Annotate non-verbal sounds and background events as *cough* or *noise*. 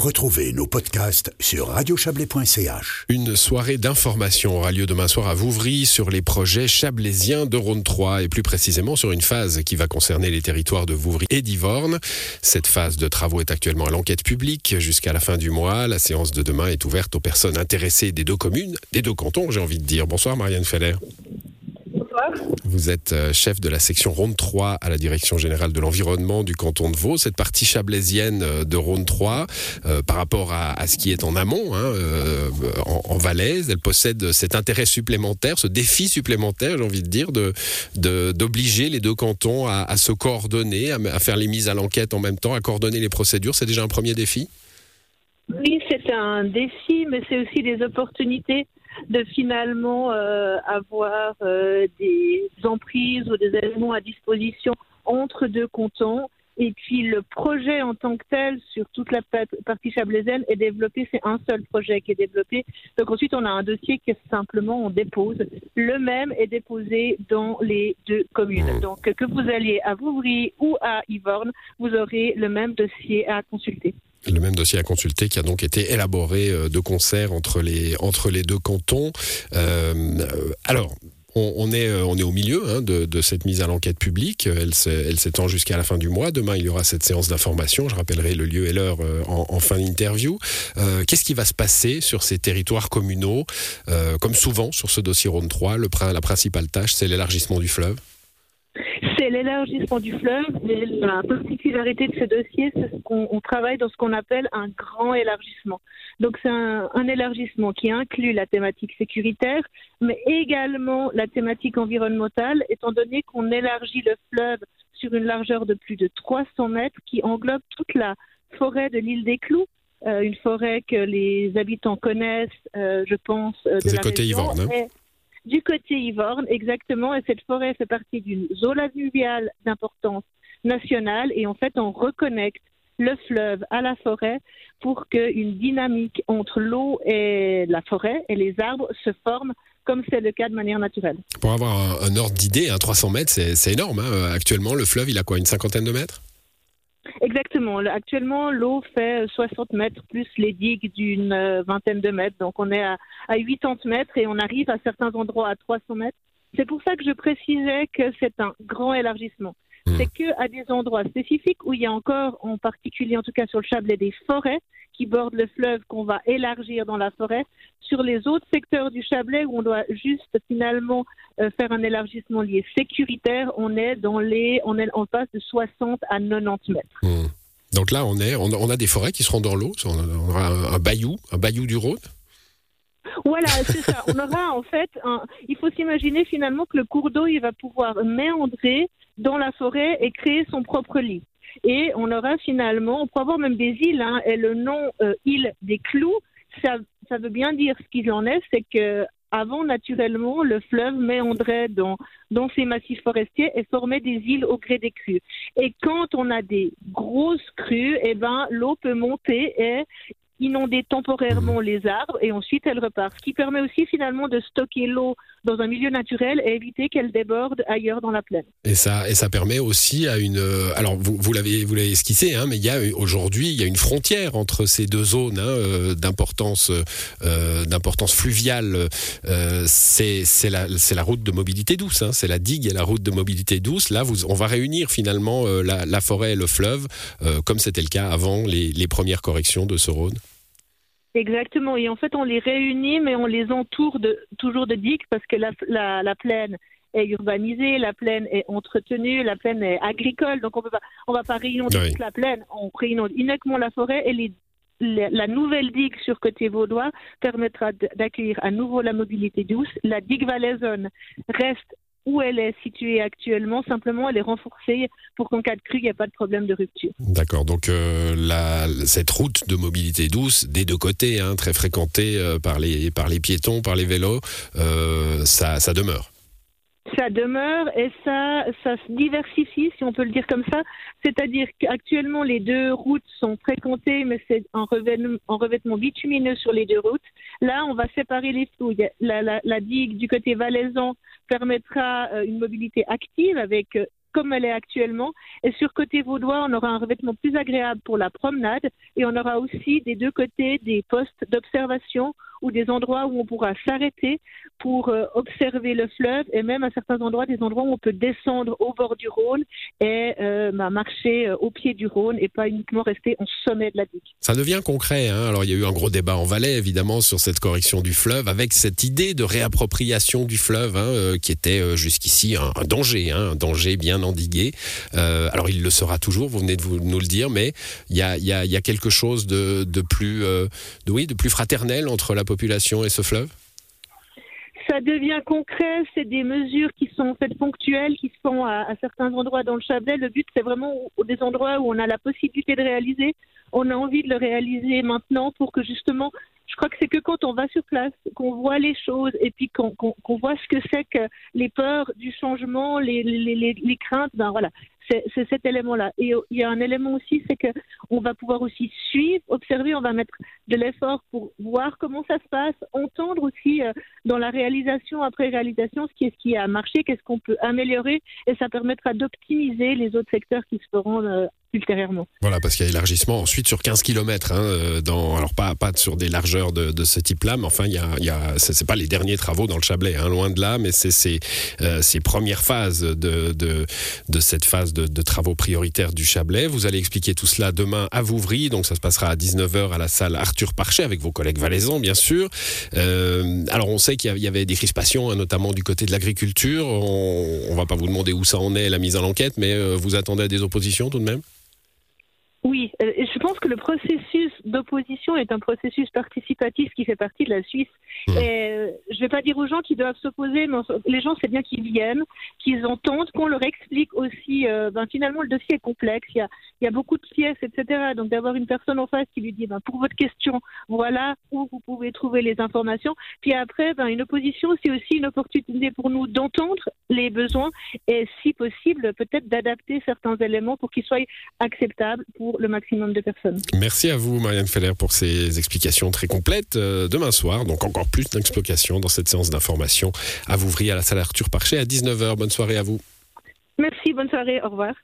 Retrouvez nos podcasts sur radiochablais.ch. Une soirée d'information aura lieu demain soir à Vouvry sur les projets chablaisiens de Rhône 3 et plus précisément sur une phase qui va concerner les territoires de Vouvry et d'Ivorne. Cette phase de travaux est actuellement à l'enquête publique jusqu'à la fin du mois. La séance de demain est ouverte aux personnes intéressées des deux communes, des deux cantons, j'ai envie de dire. Bonsoir Marianne Feller. Vous êtes euh, chef de la section Rhône 3 à la Direction générale de l'environnement du canton de Vaud. Cette partie chablaisienne euh, de Rhône 3, euh, par rapport à, ce qui est en amont, hein, en, Valais, elle possède cet intérêt supplémentaire, ce défi supplémentaire, j'ai envie de dire, de d'obliger les deux cantons à, se coordonner, à, faire les mises à l'enquête en même temps, à coordonner les procédures. C'est déjà un premier défi? Oui, c'est un défi, mais c'est aussi des opportunités de finalement euh, avoir euh, des emprises ou des éléments à disposition entre deux cantons. Et puis le projet en tant que tel sur toute la partie chablaisienne est développé, c'est un seul projet qui est développé. Donc ensuite on a un dossier que simplement on dépose. Le même est déposé dans les deux communes. Mmh. Donc que vous alliez à Vouvry ou à Yvorne, vous aurez le même dossier à consulter le même dossier à consulter qui a donc été élaboré euh, de concert entre les, entre les deux cantons. Euh, alors, on, est, euh, on est au milieu hein, de, cette mise à l'enquête publique. Elle, s'étend jusqu'à la fin du mois. Demain, il y aura cette séance d'information. Je rappellerai le lieu et l'heure en, fin d'interview. Qu'est-ce qui va se passer sur ces territoires communaux? Comme souvent sur ce dossier Rhône 3, le, la principale tâche, c'est l'élargissement du fleuve c'est l'élargissement du fleuve. la particularité de ce dossier, c'est qu'on travaille dans ce qu'on appelle un grand élargissement. Donc c'est un, élargissement qui inclut la thématique sécuritaire, mais également la thématique environnementale, étant donné qu'on élargit le fleuve sur une largeur de plus de 300 mètres qui englobe toute la forêt de l'île des Clous. Euh, une forêt que les habitants connaissent, euh, je pense, euh, de la côté région, hein du côté Ivorne, exactement. Et cette forêt fait partie d'une zone alluviale d'importance nationale. Et en fait, on reconnecte le fleuve à la forêt pour qu'une dynamique entre l'eau et la forêt et les arbres se forme comme c'est le cas de manière naturelle. Pour avoir un, ordre d'idée, 300 mètres, c'est énorme. Hein. Actuellement, le fleuve, il a quoi, une cinquantaine de mètres? Exactement. Actuellement, l'eau fait 60 mètres plus les digues d'une euh, vingtaine de mètres. Donc, on est à, à 80 mètres et on arrive à certains endroits à 300 mètres. C'est pour ça que je précisais que c'est un grand élargissement. Mmh. C'est qu'à des endroits spécifiques où il y a encore, en particulier en tout cas sur le Chablais, des forêts qui bordent le fleuve qu'on va élargir dans la forêt. Sur les autres secteurs du Chablais où on doit juste finalement euh, faire un élargissement lié sécuritaire, on est dans les, on, est, on passe de 60 à 90 mètres. Mmh. Donc là, on est, on a des forêts qui seront dans l'eau. On aura un, un bayou, un bayou du Rhône. Voilà, *laughs* c'est ça. On aura en fait, il faut s'imaginer finalement que le cours d'eau, il va pouvoir méandrer dans la forêt et créer son propre lit. Et on aura finalement, on pourra avoir même des îles, hein, et le nom euh, île des clous, ça, ça veut bien dire ce qu'il en est, c'est que avant, naturellement, le fleuve méandrait dans, dans ces massifs forestiers et formait des îles au gré des crues. Et quand on a des grosses crues, eh ben, l'eau peut monter et inonder temporairement les arbres et ensuite elle repart. Ce qui permet aussi finalement de stocker l'eau dans un milieu naturel et éviter qu'elle déborde ailleurs dans la plaine. Et ça, et ça permet aussi à une. Euh, alors vous, vous l'avez esquissé, hein, mais il y a aujourd'hui il y a une frontière entre ces deux zones hein, euh, d'importance euh, d'importance fluviale. c'est c'est la la route de mobilité douce. Hein, c'est la digue et la route de mobilité douce. Là, vous, on va réunir finalement la, la, forêt et le fleuve, comme c'était le cas avant les, les premières corrections de ce Rhône. Exactement. Et en fait, on les réunit, mais on les entoure de, toujours de digues parce que la, la, la plaine est urbanisée, la plaine est entretenue, la plaine est agricole. Donc, on peut pas, on va pas réunir toute la plaine. On réunit uniquement la forêt et les, la nouvelle digue sur côté vaudois permettra d'accueillir à nouveau la mobilité douce. La digue valaisonne reste où elle est située actuellement. Simplement, elle est renforcée pour qu'en cas de crue, il n'y ait pas de problème de rupture. D'accord. Donc, euh, la, cette route de mobilité douce, des deux côtés, hein, très fréquentée euh, par, les, par les piétons, par les vélos, euh, ça demeure. Ça demeure et ça, ça se diversifie, si on peut le dire comme ça. C'est-à-dire qu'actuellement, les deux routes sont fréquentées, mais c'est en revêtement, en revêtement, bitumineux sur les deux routes. Là, on va séparer les fouilles. La, la, la digue du côté valaisan permettra euh, une mobilité active avec euh, comme elle est actuellement. Et sur côté vaudois, on aura un revêtement plus agréable pour la promenade et on aura aussi des deux côtés des postes d'observation ou des endroits où on pourra s'arrêter pour euh, observer le fleuve et même à certains endroits des endroits où on peut descendre au bord du Rhône et euh, bah, marcher euh, au pied du Rhône et pas uniquement rester au sommet de la digue. Ça devient concret. Hein Alors il y a eu un gros débat en Valais évidemment sur cette correction du fleuve avec cette idée de réappropriation du fleuve hein, qui était jusqu'ici un, danger, hein, un danger bien endigué. alors il le sera toujours, vous venez de nous le dire, mais il y a, quelque chose de, plus, de, oui, de plus fraternel entre la population et ce fleuve? Ça devient concret, c'est des mesures qui sont faites ponctuelles, qui se font à, certains endroits dans le Chablais. Le but, c'est vraiment des endroits où on a la possibilité de réaliser, on a envie de le réaliser maintenant pour que justement, je crois que c'est que quand on va sur place, qu'on voit les choses et puis qu'on voit ce que c'est que les peurs du changement, les craintes, ben voilà, c'est cet élément-là. Et il y a un élément aussi, c'est que on va pouvoir aussi suivre, observer, on va mettre de l'effort pour voir comment ça se passe, entendre aussi euh, dans la réalisation après réalisation ce qui est ce qui a marché, qu'est-ce qu'on peut améliorer, et ça permettra d'optimiser les autres secteurs qui se feront euh, ultérieurement. Voilà, parce qu'il y a élargissement ensuite sur 15 km, hein, euh, dans, alors pas, pas sur des largeurs de, de ce type-là, mais enfin, il y a, y a, c'est pas les derniers travaux dans le Chablais, hein, loin de là, mais c'est ces, euh, ces premières phases de, de, de cette phase de, de, travaux prioritaires du Chablais. Vous allez expliquer tout cela demain à Vouvry, donc ça se passera à 19h à la salle Arthur Parchet avec vos collègues valaisans, bien sûr. Euh, alors on sait qu'il y avait des crispations, hein, notamment du côté de l'agriculture. On, on va pas vous demander où ça en est, la mise en enquête, mais euh, vous attendez à des oppositions tout de même? Oui, euh, pense que le processus d'opposition est un processus participatif qui fait partie de la Suisse. Mmh. Et euh, je ne vais pas dire aux gens qui doivent s'opposer, mais les gens, c'est bien qu'ils viennent, qu'ils entendent, qu'on leur explique aussi. Euh, ben, finalement, le dossier est complexe, il y a, il y a beaucoup de pièces, etc. Donc d'avoir une personne en face qui lui dit, ben, pour votre question, voilà où vous pouvez trouver les informations. Puis après, ben, une opposition, c'est aussi une opportunité pour nous d'entendre les besoins et, si possible, peut-être d'adapter certains éléments pour qu'ils soient acceptables pour le maximum de personnes. Merci à vous, Marianne Feller, pour ces explications très complètes. Euh, demain soir, donc encore plus d'explications dans cette séance d'information à Vouvry à la salle Arthur Parchet à 19h. Bonne soirée à vous. Merci, bonne soirée, au revoir.